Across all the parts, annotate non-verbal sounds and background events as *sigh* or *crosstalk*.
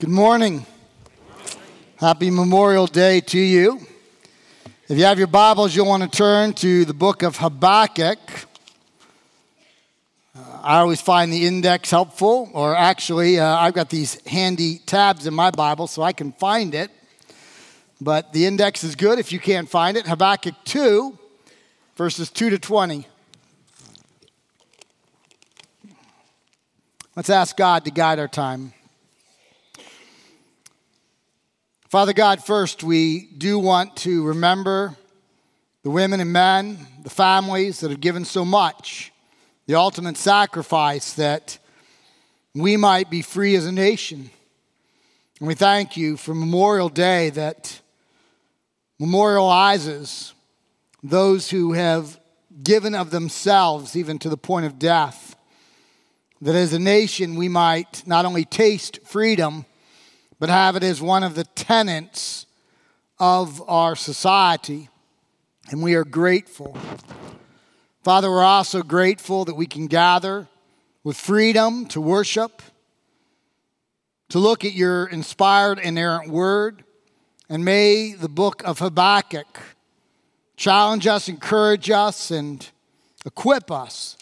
Good morning. Happy Memorial Day to you. If you have your Bibles, you'll want to turn to the book of Habakkuk. Uh, I always find the index helpful, or actually, uh, I've got these handy tabs in my Bible so I can find it. But the index is good if you can't find it. Habakkuk 2, verses 2 to 20. Let's ask God to guide our time. Father God, first, we do want to remember the women and men, the families that have given so much, the ultimate sacrifice that we might be free as a nation. And we thank you for Memorial Day that memorializes those who have given of themselves even to the point of death. That as a nation we might not only taste freedom, but have it as one of the tenets of our society. And we are grateful. Father, we're also grateful that we can gather with freedom to worship, to look at your inspired, inerrant word. And may the book of Habakkuk challenge us, encourage us, and equip us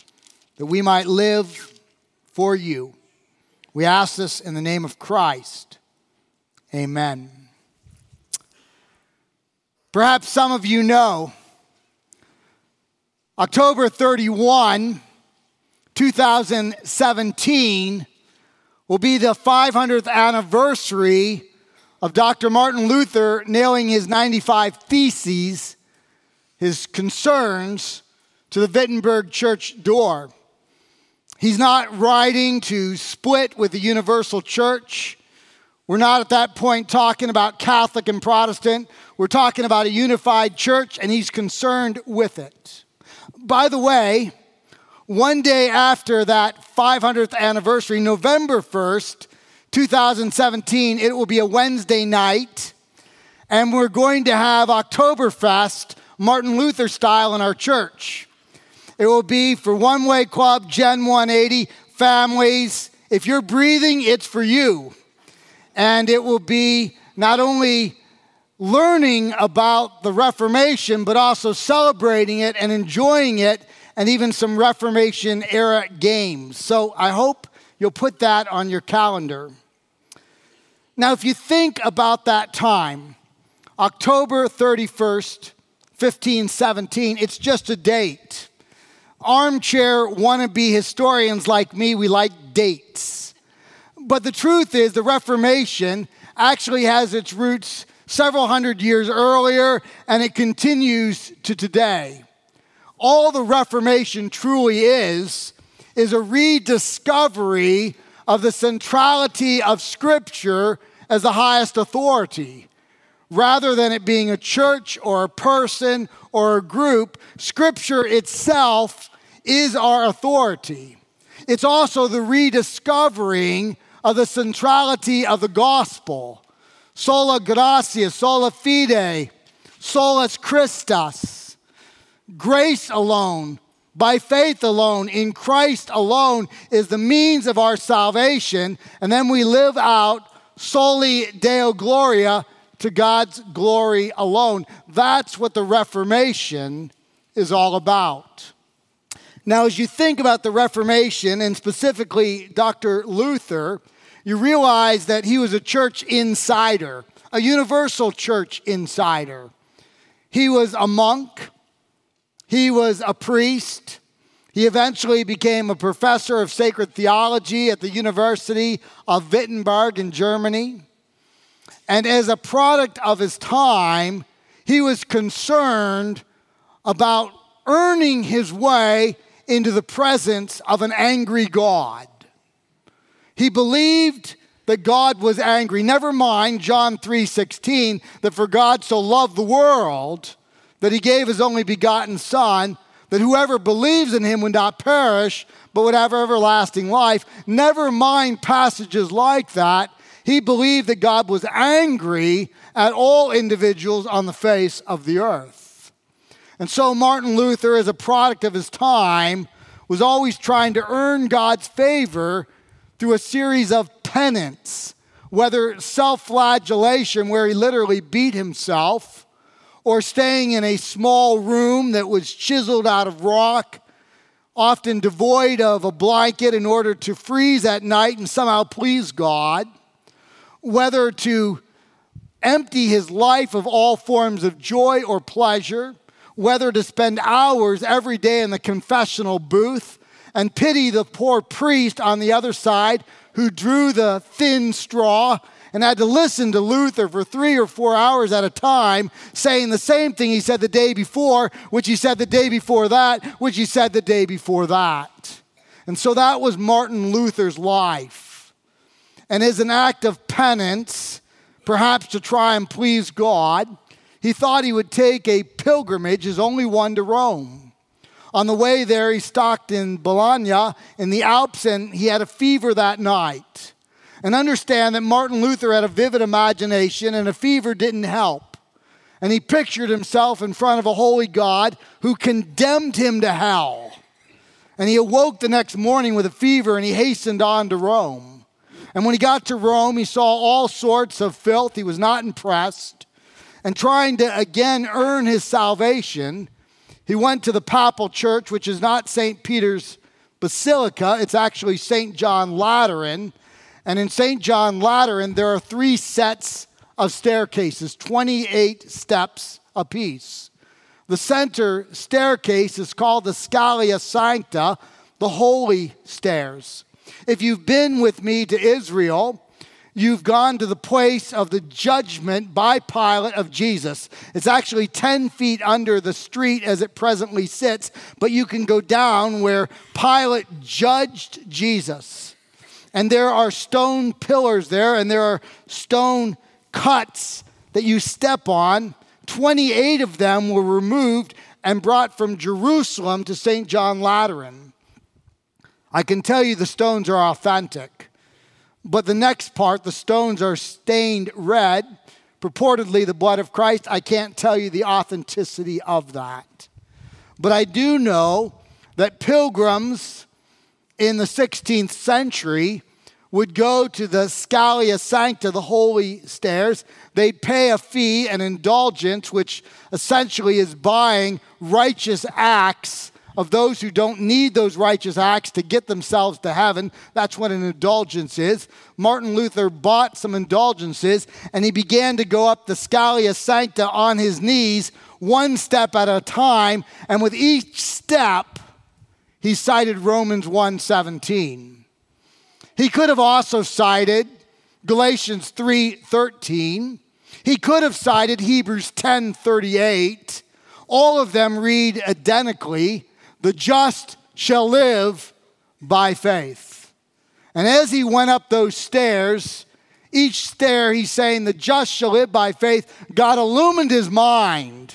that we might live for you. We ask this in the name of Christ. Amen. Perhaps some of you know October 31, 2017 will be the 500th anniversary of Dr. Martin Luther nailing his 95 theses, his concerns, to the Wittenberg church door. He's not writing to split with the universal church. We're not at that point talking about Catholic and Protestant. We're talking about a unified church, and he's concerned with it. By the way, one day after that 500th anniversary, November 1st, 2017, it will be a Wednesday night, and we're going to have Oktoberfest, Martin Luther style, in our church. It will be for One Way Club, Gen 180, families. If you're breathing, it's for you and it will be not only learning about the Reformation, but also celebrating it and enjoying it, and even some Reformation era games. So I hope you'll put that on your calendar. Now, if you think about that time, October 31st, 1517, it's just a date. Armchair wannabe historians like me, we like dates. But the truth is, the Reformation actually has its roots several hundred years earlier, and it continues to today. All the Reformation truly is, is a rediscovery of the centrality of Scripture as the highest authority. Rather than it being a church or a person or a group, Scripture itself is our authority. It's also the rediscovering of the centrality of the gospel. Sola gratia, sola fide, solus Christus. Grace alone, by faith alone, in Christ alone is the means of our salvation. And then we live out soli Deo Gloria to God's glory alone. That's what the Reformation is all about. Now, as you think about the Reformation, and specifically Dr. Luther, you realize that he was a church insider, a universal church insider. He was a monk, he was a priest. He eventually became a professor of sacred theology at the University of Wittenberg in Germany. And as a product of his time, he was concerned about earning his way into the presence of an angry God. He believed that God was angry. Never mind John 3:16 that for God so loved the world that he gave his only begotten son that whoever believes in him would not perish but would have everlasting life. Never mind passages like that. He believed that God was angry at all individuals on the face of the earth. And so Martin Luther, as a product of his time, was always trying to earn God's favor through a series of penance whether self flagellation, where he literally beat himself, or staying in a small room that was chiseled out of rock, often devoid of a blanket in order to freeze at night and somehow please God, whether to empty his life of all forms of joy or pleasure, whether to spend hours every day in the confessional booth and pity the poor priest on the other side who drew the thin straw and had to listen to Luther for three or four hours at a time, saying the same thing he said the day before, which he said the day before that, which he said the day before that. And so that was Martin Luther's life. And as an act of penance, perhaps to try and please God, he thought he would take a pilgrimage, his only one to Rome. On the way there, he stopped in Bologna in the Alps and he had a fever that night. And understand that Martin Luther had a vivid imagination and a fever didn't help. And he pictured himself in front of a holy God who condemned him to hell. And he awoke the next morning with a fever and he hastened on to Rome. And when he got to Rome, he saw all sorts of filth. He was not impressed. And trying to again earn his salvation, he went to the papal church, which is not St. Peter's Basilica, it's actually St. John Lateran. And in St. John Lateran, there are three sets of staircases, 28 steps apiece. The center staircase is called the Scala Sancta, the holy stairs. If you've been with me to Israel, you've gone to the place of the judgment by Pilate of Jesus. It's actually 10 feet under the street as it presently sits, but you can go down where Pilate judged Jesus. And there are stone pillars there, and there are stone cuts that you step on. 28 of them were removed and brought from Jerusalem to St. John Lateran. I can tell you the stones are authentic. But the next part, the stones are stained red, purportedly the blood of Christ. I can't tell you the authenticity of that. But I do know that pilgrims in the 16th century would go to the Scala Sancta, the holy stairs. They'd pay a fee, an indulgence, which essentially is buying righteous acts of those who don't need those righteous acts to get themselves to heaven. That's what an indulgence is. Martin Luther bought some indulgences and he began to go up the Scala Sancta on his knees, one step at a time, and with each step, he cited Romans 1:17. He could have also cited Galatians 3:13. He could have cited Hebrews 10:38. All of them read identically, the just shall live by faith. And as he went up those stairs, each stair he's saying, the just shall live by faith, God illumined his mind.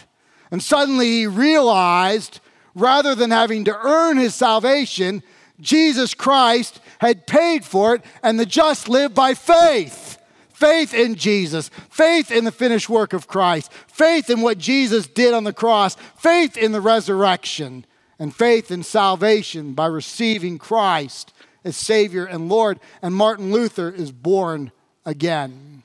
And suddenly he realized, rather than having to earn his salvation, Jesus Christ had paid for it, and the just live by faith. Faith in Jesus, faith in the finished work of Christ, faith in what Jesus did on the cross, faith in the resurrection and faith in salvation by receiving Christ as Savior and Lord. And Martin Luther is born again.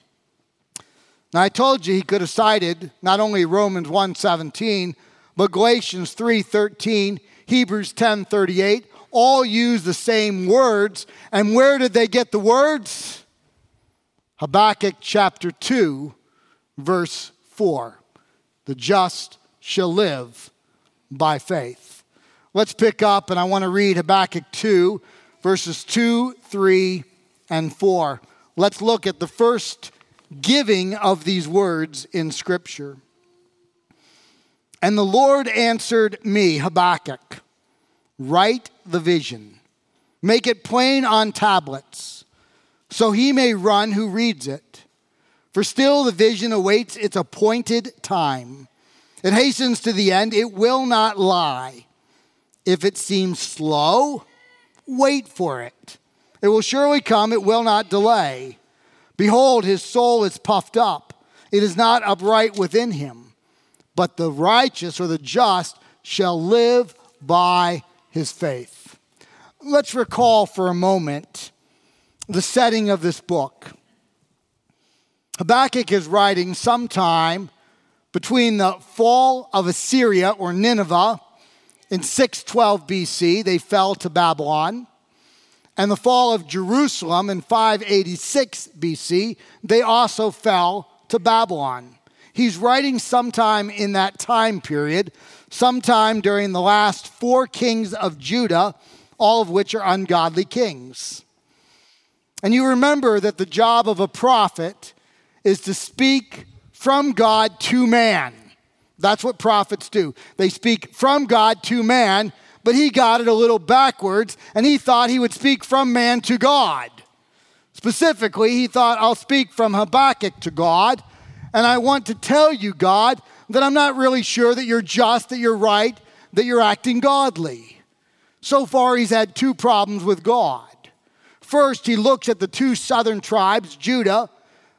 Now I told you he could have cited not only Romans 1:17, but Galatians 3:13, Hebrews 10:38, all use the same words. And where did they get the words? Habakkuk chapter 2, verse 4. The just shall live by faith. Let's pick up, and I want to read Habakkuk 2, verses 2, 3, and 4. Let's look at the first giving of these words in Scripture. And the Lord answered me, Habakkuk, write the vision, make it plain on tablets, so he may run who reads it. For still the vision awaits its appointed time. It hastens to the end, it will not lie. If it seems slow, wait for it. It will surely come, it will not delay. Behold, his soul is puffed up, it is not upright within him. But the righteous or the just shall live by his faith. Let's recall for a moment the setting of this book. Habakkuk is writing sometime between the fall of Assyria or Nineveh in 612 BC, they fell to Babylon, and the fall of Jerusalem in 586 BC, they also fell to Babylon. He's writing sometime in that time period, sometime during the last four kings of Judah, all of which are ungodly kings. And you remember that the job of a prophet is to speak from God to man. That's what prophets do. They speak from God to man, but he got it a little backwards and he thought he would speak from man to God. Specifically, he thought, I'll speak from Habakkuk to God. And I want to tell you, God, that I'm not really sure that you're just, that you're right, that you're acting godly. So far, he's had two problems with God. First, he looks at the two southern tribes, Judah,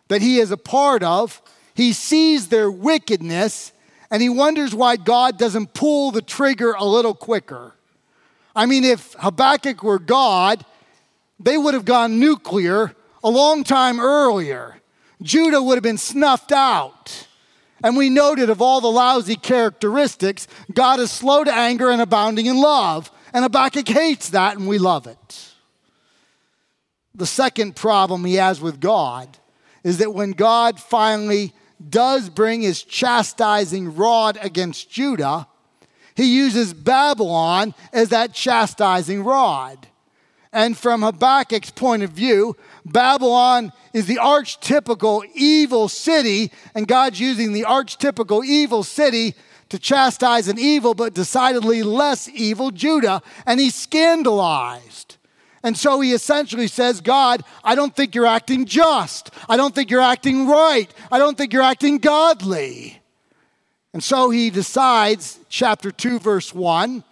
that he is a part of. He sees their wickedness and he wonders why God doesn't pull the trigger a little quicker. I mean, if Habakkuk were God, they would have gone nuclear a long time earlier. Judah would have been snuffed out. And we noted of all the lousy characteristics, God is slow to anger and abounding in love. And Habakkuk hates that, and we love it. The second problem he has with God is that when God finally does bring his chastising rod against Judah, he uses Babylon as that chastising rod. And from Habakkuk's point of view, Babylon is the archetypical evil city, and God's using the archetypical evil city to chastise an evil but decidedly less evil Judah, and he's scandalized. And so he essentially says, God, I don't think you're acting just. I don't think you're acting right. I don't think you're acting godly. And so he decides, chapter 2, verse 1,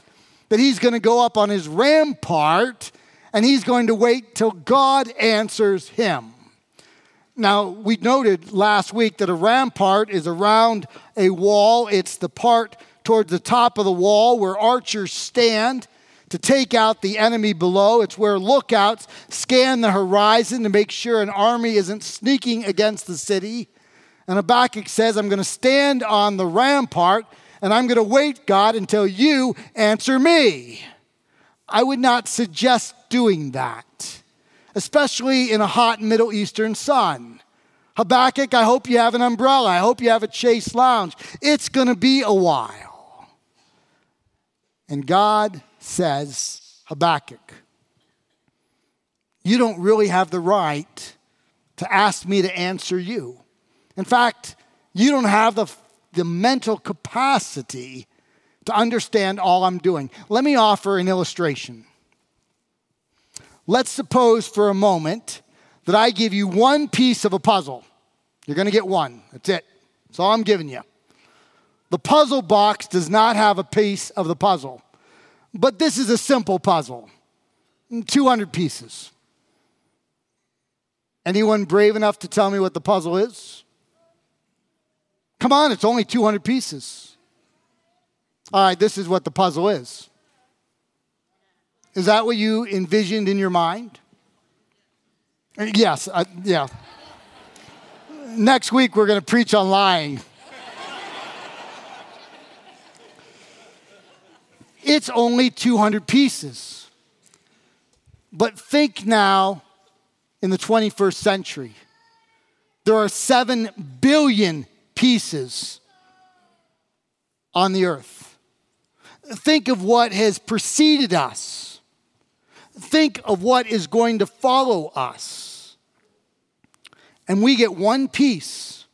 that he's going to go up on his rampart and he's going to wait till God answers him. Now, we noted last week that a rampart is around a wall, it's the part towards the top of the wall where archers stand to take out the enemy below. It's where lookouts scan the horizon to make sure an army isn't sneaking against the city. And Habakkuk says, I'm going to stand on the rampart and I'm going to wait, God, until you answer me. I would not suggest doing that, especially in a hot Middle Eastern sun. Habakkuk, I hope you have an umbrella. I hope you have a chase lounge. It's going to be a while. And God says, Habakkuk, you don't really have the right to ask me to answer you. In fact, you don't have the, the mental capacity to understand all I'm doing. Let me offer an illustration. Let's suppose for a moment that I give you one piece of a puzzle. You're going to get one. That's it. That's all I'm giving you. The puzzle box does not have a piece of the puzzle. But this is a simple puzzle 200 pieces. Anyone brave enough to tell me what the puzzle is? Come on, it's only 200 pieces. All right, this is what the puzzle is. Is that what you envisioned in your mind? Yes, uh, yeah. Next week, we're going to preach on lying. It's only 200 pieces. But think now in the 21st century. There are 7 billion pieces on the earth. Think of what has preceded us. Think of what is going to follow us. And we get one piece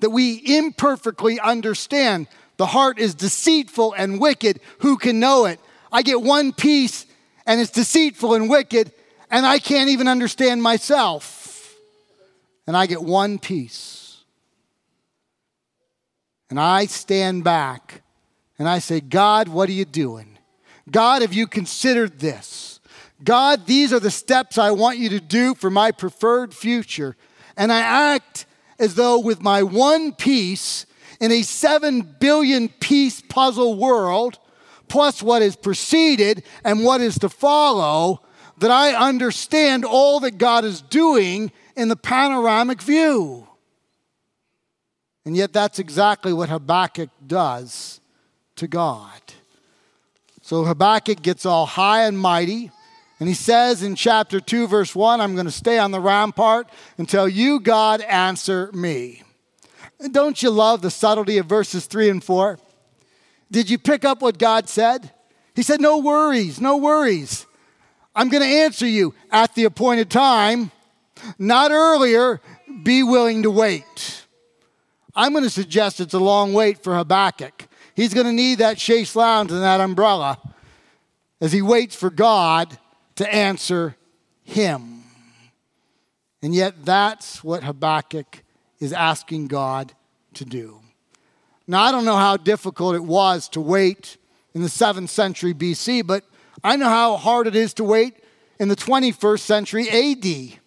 that we imperfectly understand the heart is deceitful and wicked. Who can know it? I get one piece and it's deceitful and wicked, and I can't even understand myself. And I get one piece. And I stand back and I say, God, what are you doing? God, have you considered this? God, these are the steps I want you to do for my preferred future. And I act as though with my one piece, in a seven billion piece puzzle world, plus what is preceded and what is to follow, that I understand all that God is doing in the panoramic view. And yet, that's exactly what Habakkuk does to God. So Habakkuk gets all high and mighty. And he says in chapter 2, verse 1, I'm going to stay on the rampart until you, God, answer me. Don't you love the subtlety of verses 3 and 4? Did you pick up what God said? He said, No worries, no worries. I'm going to answer you at the appointed time, not earlier. Be willing to wait. I'm going to suggest it's a long wait for Habakkuk. He's going to need that chaise lounge and that umbrella as he waits for God to answer him. And yet, that's what Habakkuk is asking God to do. Now, I don't know how difficult it was to wait in the 7th century BC, but I know how hard it is to wait in the 21st century AD.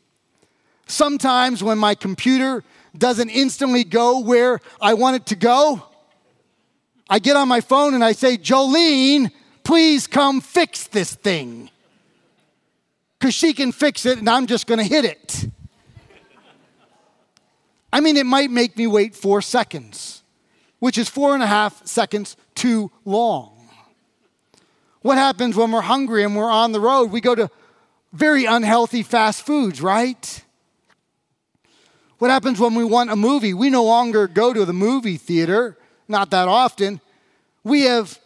Sometimes when my computer doesn't instantly go where I want it to go, I get on my phone and I say, Jolene, please come fix this thing because she can fix it and I'm just going to hit it. I mean, it might make me wait four seconds, which is four and a half seconds too long. What happens when we're hungry and we're on the road? We go to very unhealthy fast foods, right? What happens when we want a movie? We no longer go to the movie theater, not that often. We have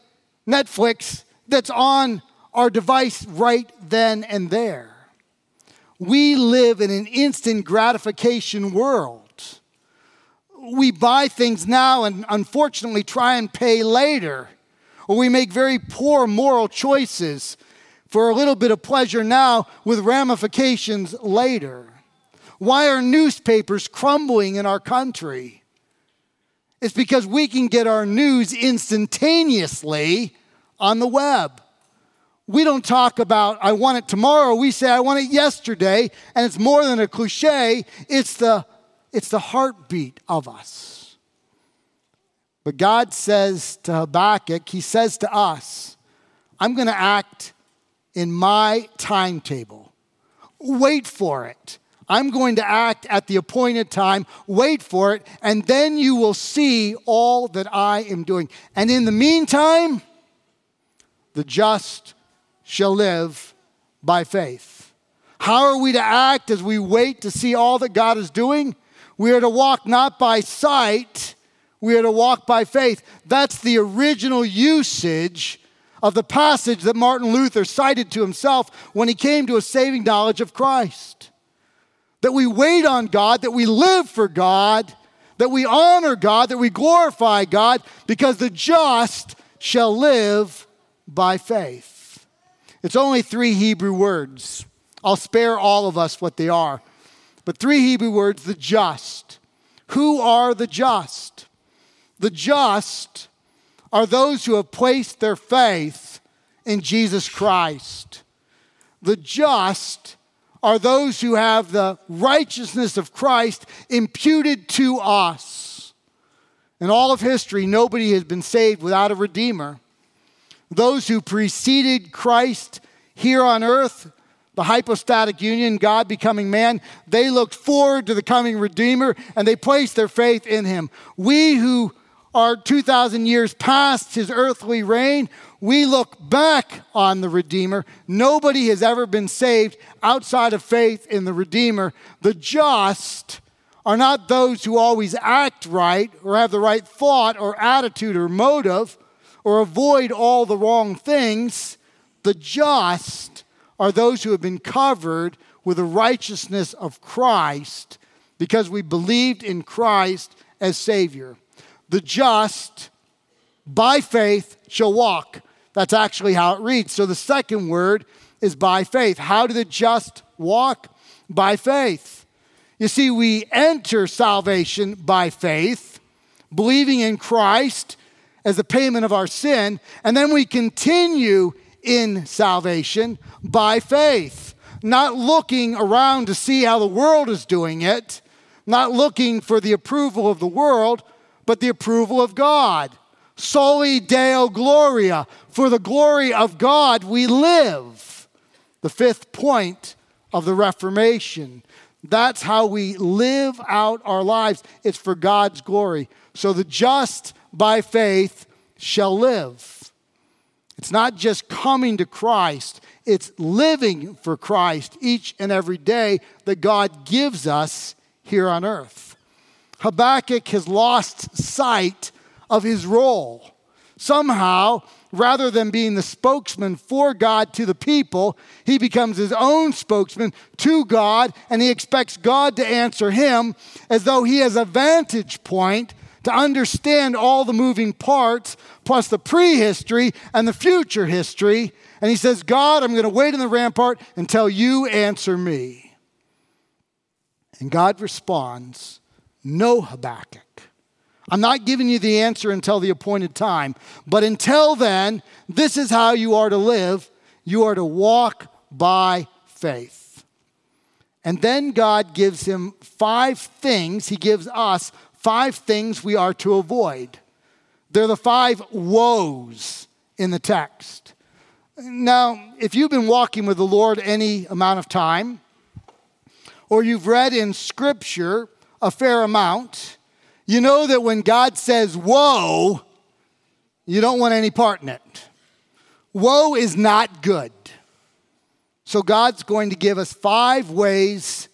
Netflix that's on our device right then and there. We live in an instant gratification world. We buy things now and unfortunately try and pay later. Or we make very poor moral choices for a little bit of pleasure now with ramifications later. Why are newspapers crumbling in our country? It's because we can get our news instantaneously on the web. We don't talk about, I want it tomorrow. We say, I want it yesterday. And it's more than a cliche, it's the, it's the heartbeat of us. But God says to Habakkuk, He says to us, I'm going to act in my timetable. Wait for it. I'm going to act at the appointed time. Wait for it, and then you will see all that I am doing. And in the meantime, the just shall live by faith. How are we to act as we wait to see all that God is doing? We are to walk not by sight, we are to walk by faith. That's the original usage of the passage that Martin Luther cited to himself when he came to a saving knowledge of Christ. That we wait on God, that we live for God, that we honor God, that we glorify God, because the just shall live by faith. It's only three Hebrew words. I'll spare all of us what they are. But three Hebrew words the just. Who are the just? The just are those who have placed their faith in Jesus Christ. The just are those who have the righteousness of Christ imputed to us. In all of history, nobody has been saved without a Redeemer those who preceded Christ here on earth, the hypostatic union, God becoming man, they looked forward to the coming Redeemer and they placed their faith in him. We who are 2,000 years past his earthly reign, we look back on the Redeemer. Nobody has ever been saved outside of faith in the Redeemer. The just are not those who always act right or have the right thought or attitude or motive or avoid all the wrong things. The just are those who have been covered with the righteousness of Christ because we believed in Christ as Savior. The just, by faith, shall walk. That's actually how it reads. So the second word is by faith. How do the just walk? By faith. You see, we enter salvation by faith, believing in Christ as the payment of our sin. And then we continue in salvation by faith, not looking around to see how the world is doing it, not looking for the approval of the world, but the approval of God. Soli Deo Gloria, for the glory of God we live. The fifth point of the Reformation. That's how we live out our lives. It's for God's glory. So the just by faith shall live. It's not just coming to Christ, it's living for Christ each and every day that God gives us here on earth. Habakkuk has lost sight of his role. Somehow, rather than being the spokesman for God to the people, he becomes his own spokesman to God, and he expects God to answer him as though he has a vantage point to understand all the moving parts, plus the prehistory and the future history. And he says, God, I'm going to wait in the rampart until you answer me. And God responds, No, Habakkuk. I'm not giving you the answer until the appointed time. But until then, this is how you are to live. You are to walk by faith. And then God gives him five things, he gives us five things we are to avoid. They're the five woes in the text. Now, if you've been walking with the Lord any amount of time, or you've read in Scripture a fair amount, you know that when God says woe, you don't want any part in it. Woe is not good. So God's going to give us five ways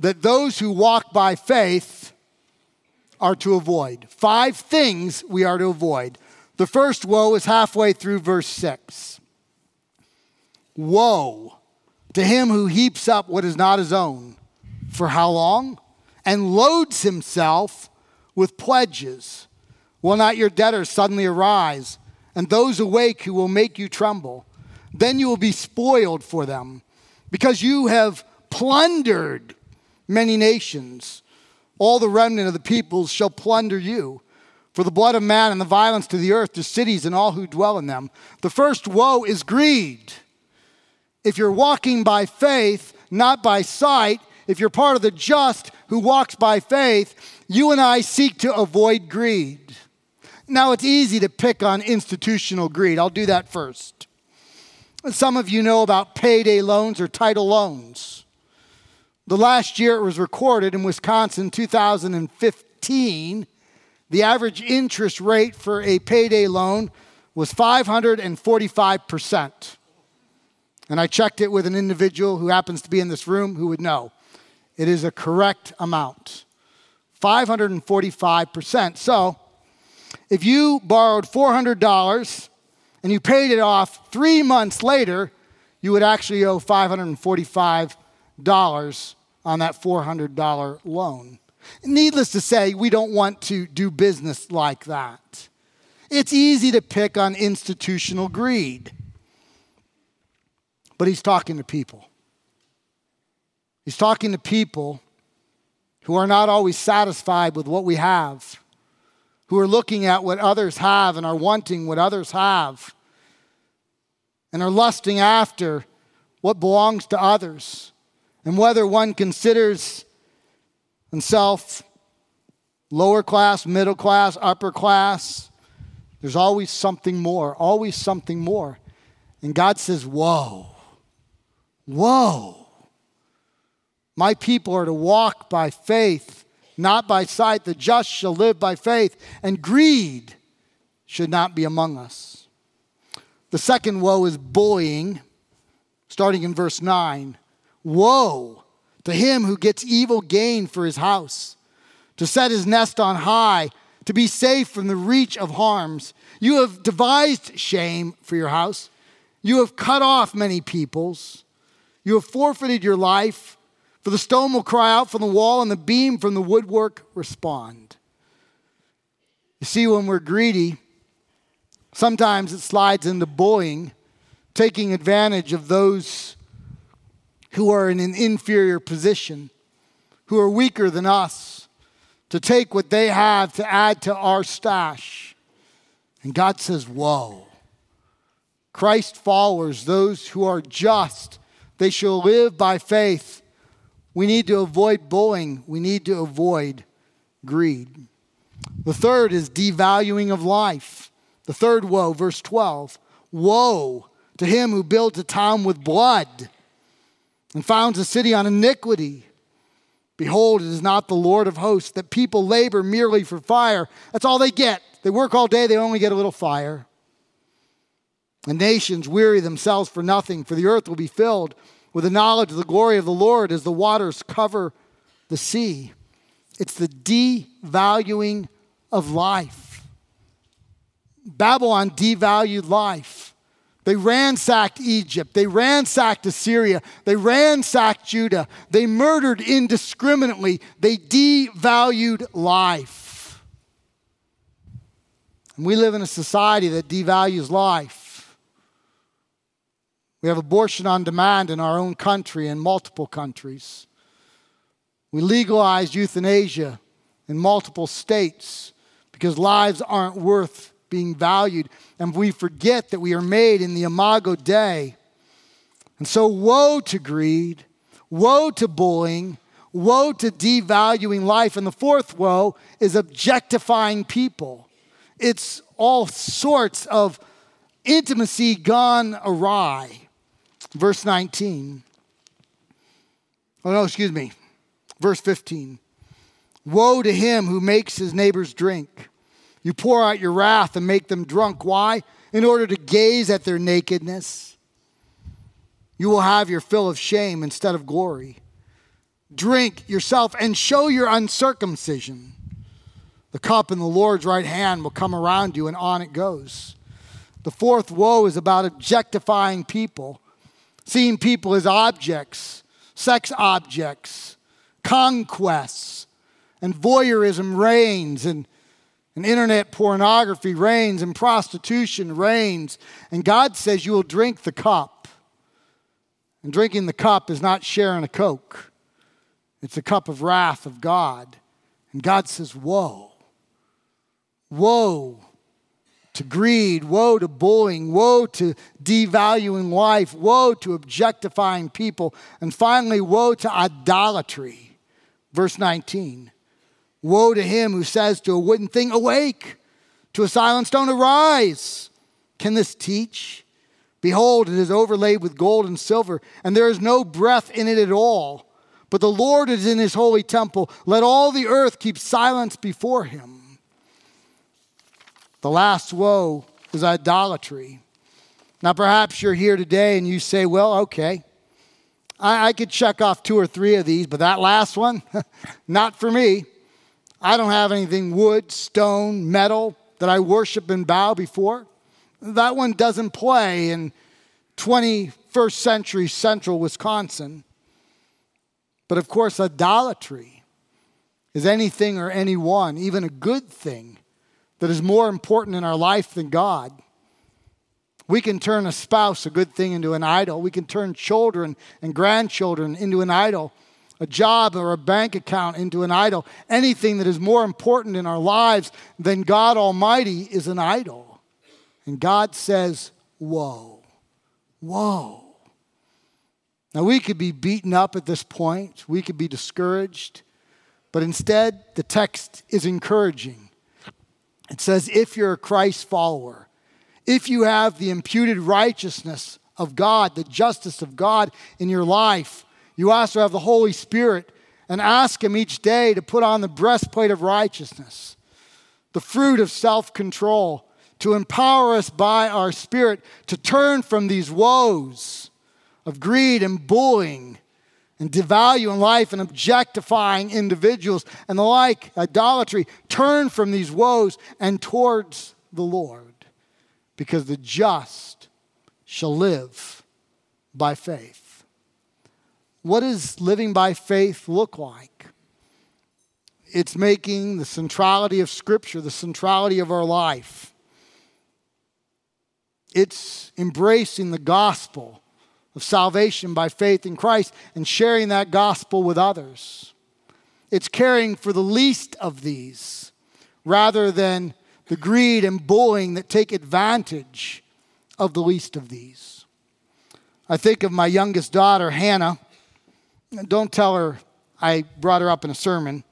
that those who walk by faith are to avoid. Five things we are to avoid. The first woe is halfway through verse 6. Woe to him who heaps up what is not his own. For how long? And loads himself with pledges. Will not your debtors suddenly arise, and those awake who will make you tremble? Then you will be spoiled for them, because you have plundered many nations. All the remnant of the peoples shall plunder you. For the blood of man and the violence to the earth, to cities and all who dwell in them. The first woe is greed. If you're walking by faith, not by sight, if you're part of the just who walks by faith, you and I seek to avoid greed. Now, it's easy to pick on institutional greed. I'll do that first. Some of you know about payday loans or title loans. The last year it was recorded in Wisconsin, 2015, the average interest rate for a payday loan was 545%. And I checked it with an individual who happens to be in this room who would know. It is a correct amount. 545%. So, if you borrowed $400 and you paid it off three months later, you would actually owe $545 on that $400 loan. Needless to say, we don't want to do business like that. It's easy to pick on institutional greed. But he's talking to people. He's talking to people who are not always satisfied with what we have, who are looking at what others have and are wanting what others have, and are lusting after what belongs to others, and whether one considers himself lower class, middle class, upper class, there's always something more, always something more. And God says, Woe, woe. My people are to walk by faith, not by sight. The just shall live by faith, and greed should not be among us. The second woe is bullying, starting in verse 9. Woe to him who gets evil gain for his house, to set his nest on high, to be safe from the reach of harms. You have devised shame for your house. You have cut off many peoples. You have forfeited your life. For the stone will cry out from the wall, and the beam from the woodwork respond. You see, when we're greedy, sometimes it slides into bullying, taking advantage of those who are in an inferior position, who are weaker than us, to take what they have to add to our stash. And God says, Woe. Christ followers, those who are just, they shall live by faith we need to avoid bullying. We need to avoid greed. The third is devaluing of life. The third woe, verse 12 Woe to him who builds a town with blood and founds a city on iniquity, Behold, it is not the Lord of hosts that people labor merely for fire. That's all they get. They work all day, they only get a little fire. And nations weary themselves for nothing, for the earth will be filled with the knowledge of the glory of the Lord as the waters cover the sea. It's the devaluing of life. Babylon devalued life. They ransacked Egypt. They ransacked Assyria. They ransacked Judah. They murdered indiscriminately. They devalued life. And we live in a society that devalues life. We have abortion on demand in our own country and multiple countries. We legalized euthanasia in multiple states because lives aren't worth being valued. And we forget that we are made in the imago Dei. And so, woe to greed, woe to bullying, woe to devaluing life. And the fourth woe is objectifying people. It's all sorts of intimacy gone awry. Verse 19. Oh, no, excuse me. Verse 15 Woe to him who makes his neighbors drink. You pour out your wrath and make them drunk. Why? In order to gaze at their nakedness. You will have your fill of shame instead of glory. Drink yourself and show your uncircumcision. The cup in the Lord's right hand will come around you, and on it goes. The fourth woe is about objectifying people, seeing people as objects, sex objects, conquests, and voyeurism reigns, and, and internet pornography reigns, and prostitution reigns. And God says you will drink the cup. And drinking the cup is not sharing a Coke, it's a cup of wrath of God. And God says, Woe, woe to greed, woe to bullying, woe to devaluing life, woe to objectifying people, and finally, woe to idolatry. Verse 19 Woe to him who says to a wooden thing, Awake, to a silent stone, Arise. Can this teach? Behold, it is overlaid with gold and silver, and there is no breath in it at all. But the Lord is in his holy temple. Let all the earth keep silence before him. The last woe is idolatry. Now, perhaps you're here today and you say, Well, okay. I, I could check off two or three of these, but that last one, *laughs* not for me. I don't have anything wood, stone, metal that I worship and bow before. That one doesn't play in 21st century central Wisconsin. But of course, idolatry is anything or anyone, even a good thing, that is more important in our life than God. We can turn a spouse, a good thing, into an idol. We can turn children and grandchildren into an idol, a job or a bank account into an idol. Anything that is more important in our lives than God Almighty is an idol. And God says, Woe, woe. Now, we could be beaten up at this point, we could be discouraged, but instead, the text is encouraging. It says, If you're a Christ follower, if you have the imputed righteousness of God, the justice of God in your life, you also have the Holy Spirit and ask Him each day to put on the breastplate of righteousness, the fruit of self control, to empower us by our Spirit to turn from these woes of greed and bullying and devaluing life and objectifying individuals and the like, idolatry. Turn from these woes and towards the Lord because the just shall live by faith. What does living by faith look like? It's making the centrality of Scripture the centrality of our life. It's embracing the gospel of salvation by faith in Christ and sharing that gospel with others. It's caring for the least of these rather than the greed and bullying that take advantage of the least of these. I think of my youngest daughter, Hannah. Don't tell her I brought her up in a sermon.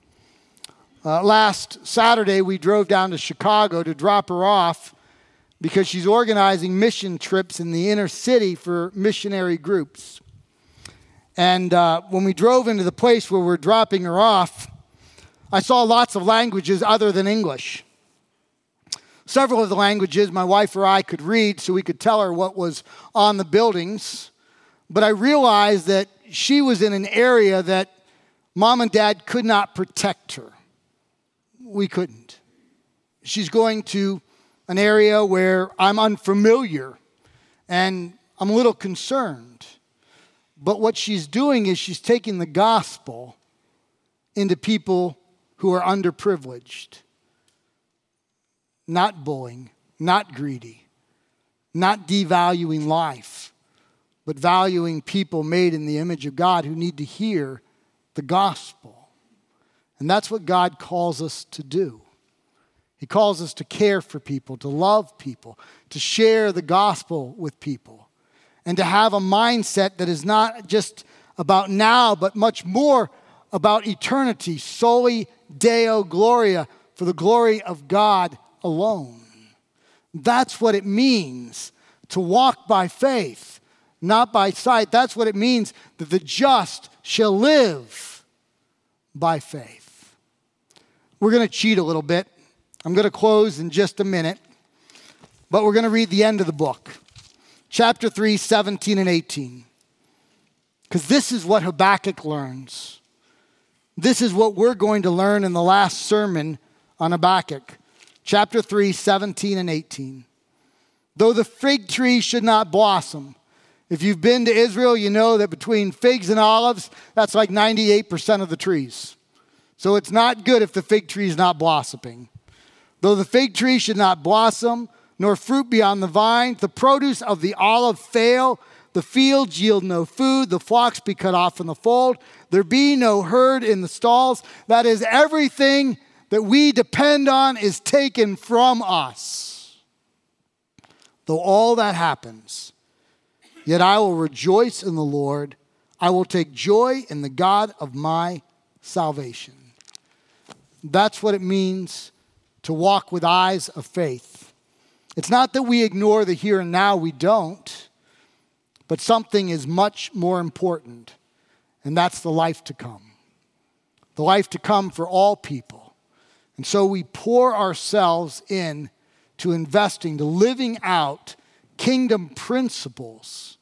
Uh, last Saturday, we drove down to Chicago to drop her off because she's organizing mission trips in the inner city for missionary groups. And uh, when we drove into the place where we're dropping her off, I saw lots of languages other than English. Several of the languages my wife or I could read, so we could tell her what was on the buildings. But I realized that she was in an area that mom and dad could not protect her. We couldn't. She's going to an area where I'm unfamiliar and I'm a little concerned. But what she's doing is she's taking the gospel into people who are underprivileged. Not bullying, not greedy, not devaluing life, but valuing people made in the image of God who need to hear the gospel. And that's what God calls us to do. He calls us to care for people, to love people, to share the gospel with people, and to have a mindset that is not just about now, but much more about eternity, soli deo gloria, for the glory of God alone. That's what it means to walk by faith, not by sight. That's what it means that the just shall live by faith. We're going to cheat a little bit I'm going to close in just a minute, but we're going to read the end of the book, chapter 3, 17 and 18. Because this is what Habakkuk learns. This is what we're going to learn in the last sermon on Habakkuk, chapter 3, 17 and 18. Though the fig tree should not blossom, if you've been to Israel, you know that between figs and olives, that's like 98% of the trees. So it's not good if the fig tree is not blossoming. Though the fig tree should not blossom, nor fruit be on the vine, the produce of the olive fail, the fields yield no food, the flocks be cut off from the fold, there be no herd in the stalls. That is, everything that we depend on is taken from us. Though all that happens, yet I will rejoice in the Lord. I will take joy in the God of my salvation. That's what it means to walk with eyes of faith. It's not that we ignore the here and now, we don't, but something is much more important, and that's the life to come. The life to come for all people. And so we pour ourselves in to investing, to living out kingdom principles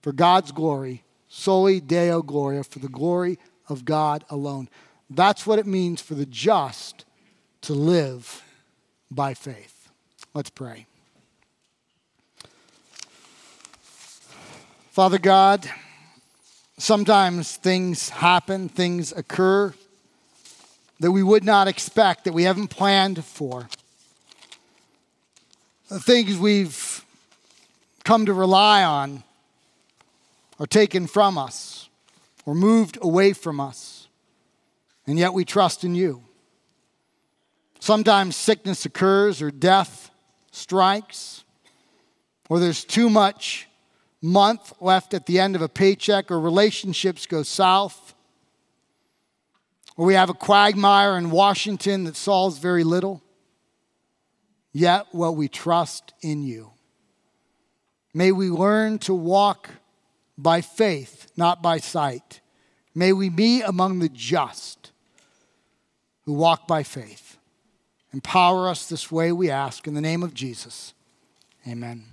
for God's glory, soli deo gloria, for the glory of God alone. That's what it means for the just to live by faith. Let's pray. Father God, sometimes things happen, things occur that we would not expect, that we haven't planned for. Things we've come to rely on are taken from us or moved away from us, and yet we trust in you. Sometimes sickness occurs or death strikes, or there's too much month left at the end of a paycheck, or relationships go south, or we have a quagmire in Washington that solves very little. Yet, what we trust in you. May we learn to walk by faith, not by sight. May we be among the just who walk by faith. Empower us this way, we ask. In the name of Jesus, amen.